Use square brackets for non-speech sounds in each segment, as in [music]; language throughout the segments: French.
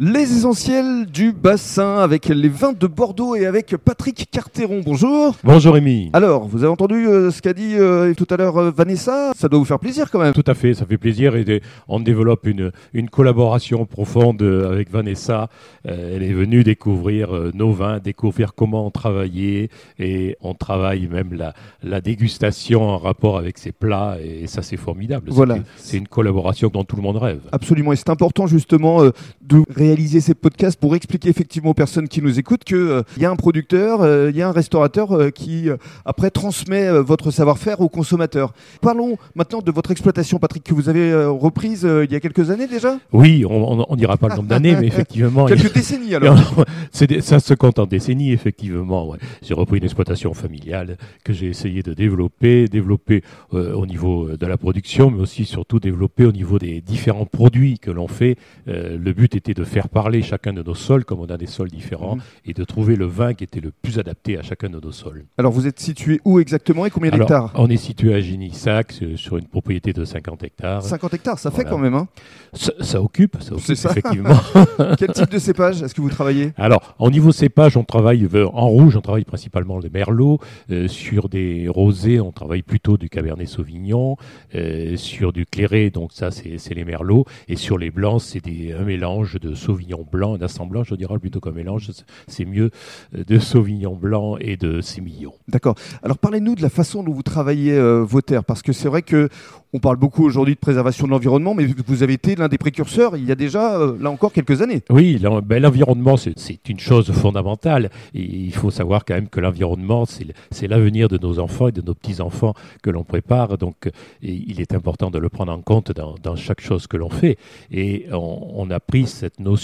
Les essentiels du bassin avec les vins de Bordeaux et avec Patrick Carteron. Bonjour. Bonjour Rémi. Alors, vous avez entendu euh, ce qu'a dit euh, tout à l'heure euh, Vanessa? Ça doit vous faire plaisir quand même. Tout à fait, ça fait plaisir et on développe une, une collaboration profonde avec Vanessa. Elle est venue découvrir nos vins, découvrir comment on travaillait et on travaille même la, la dégustation en rapport avec ses plats et ça c'est formidable. Voilà. C'est- une collaboration dont tout le monde rêve. Absolument, et c'est important justement de réaliser ces podcasts pour expliquer effectivement aux personnes qui nous écoutent qu'il y a un producteur, il y a un restaurateur euh, qui euh, après transmet euh, votre savoir-faire aux consommateurs. Parlons maintenant de votre exploitation, Patrick, que vous avez euh, reprise euh, il y a quelques années déjà? Oui, on on dira pas le nombre d'années, mais [laughs] effectivement, Quelques décennies [laughs] alors. C'est ça se compte en décennies, effectivement. ouais. J'ai repris une exploitation familiale que j'ai essayé de développer, développer euh, au niveau de la production, mais aussi surtout développer au niveau des différents produits que l'on fait. Euh, le but était de faire parler chacun de nos sols, comme on a des sols différents, Mhm. et de trouver le vin qui était le plus adapté à chacun de nos sols. Alors vous êtes situé où exactement et combien d'hectares? on est situé à Ginissac, sur- une propriété de 50 hectares. 50 hectares, ça fait quand même. Hein. Ça, ça occupe, ça occupe ça. effectivement. [laughs] Quel type de cépage est-ce que vous travaillez? Alors, au niveau cépage, on travaille euh, en rouge, on travaille principalement le merlot. Euh, sur des rosés, on travaille plutôt du cabernet sauvignon. Euh, sur du clairé, donc ça, c'est les merlots. Et sur les blancs, c'est des- un mélange de sauvignon blanc, un assemblage, je dirais plutôt qu'un mélange, c'est- mieux, euh, de sauvignon blanc et de sémillon. D'accord. Alors parlez-nous de la façon dont vous travaillez euh, vos terres, parce que c'est vrai que on parle beaucoup aujourd'hui de préservation de l'environnement, mais vous avez été l'un des précurseurs il y a déjà, euh, là encore, quelques années. Oui, ben, l'environnement, c'est une chose fondamentale. Et il faut savoir quand même que l'environnement, c'est l'avenir de nos enfants et de nos petits-enfants que l'on prépare. Donc, il est important de le prendre en compte dans, dans chaque chose que l'on fait. Et on, on a pris cette notion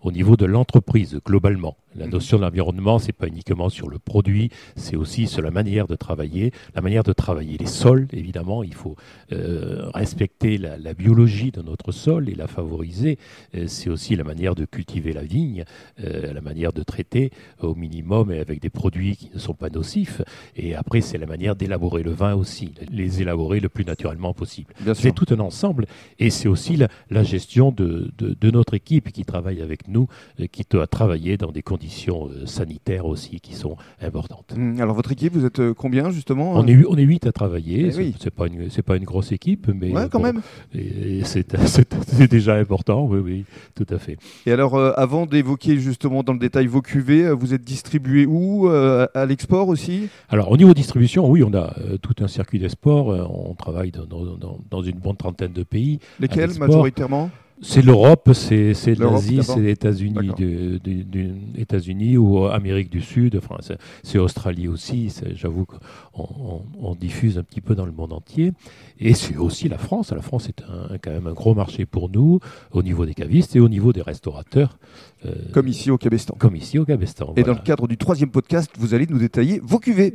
au niveau de l'entreprise, globalement. La notion de l'environnement, c'est pas uniquement sur le produit, c'est aussi sur la manière de travailler, la manière de travailler les sols, évidemment. Il faut euh, respecter la, la biologie de notre sol et la favoriser. Euh, c'est aussi la manière de cultiver la vigne, euh, la manière de traiter au minimum et avec des produits qui ne sont pas nocifs. Et après, c'est la manière d'élaborer le vin aussi, les élaborer le plus naturellement possible. C'est tout un ensemble et c'est aussi la, la gestion de, de- de notre équipe qui travaille avec nous, qui doit travailler dans des conditions euh, sanitaires aussi qui sont importantes. Hum, Alors votre équipe, vous êtes euh, combien justement On est, on est huit à travailler, Eh c'est oui. pas, une- c'est pas une grosse équipe, mais Ouais, quand bon, même. [laughs] c'est déjà important, oui, oui, tout à fait. Et alors, euh, avant d'évoquer justement dans le détail vos cuvées, vous êtes distribué où euh, À l'export aussi? Alors, au niveau distribution, oui, on a euh, tout un circuit d'export. on travaille dans, dans- dans- dans une bonne trentaine de pays. Lesquels majoritairement? C'est l'Europe, c'est l'Asie, c'est les États-Unis, États-Unis ou Amérique du Sud. Enfin, c'est- Australie aussi. J'avoue qu'on on, on diffuse un petit peu dans le monde entier. Et c'est aussi la France. La France est un- quand même un gros marché pour nous au niveau des cavistes et au niveau des restaurateurs, euh, Comme ici au Cabestan. comme ici au Cabestan. Et dans le cadre du troisième podcast, vous allez nous détailler vos cuvées.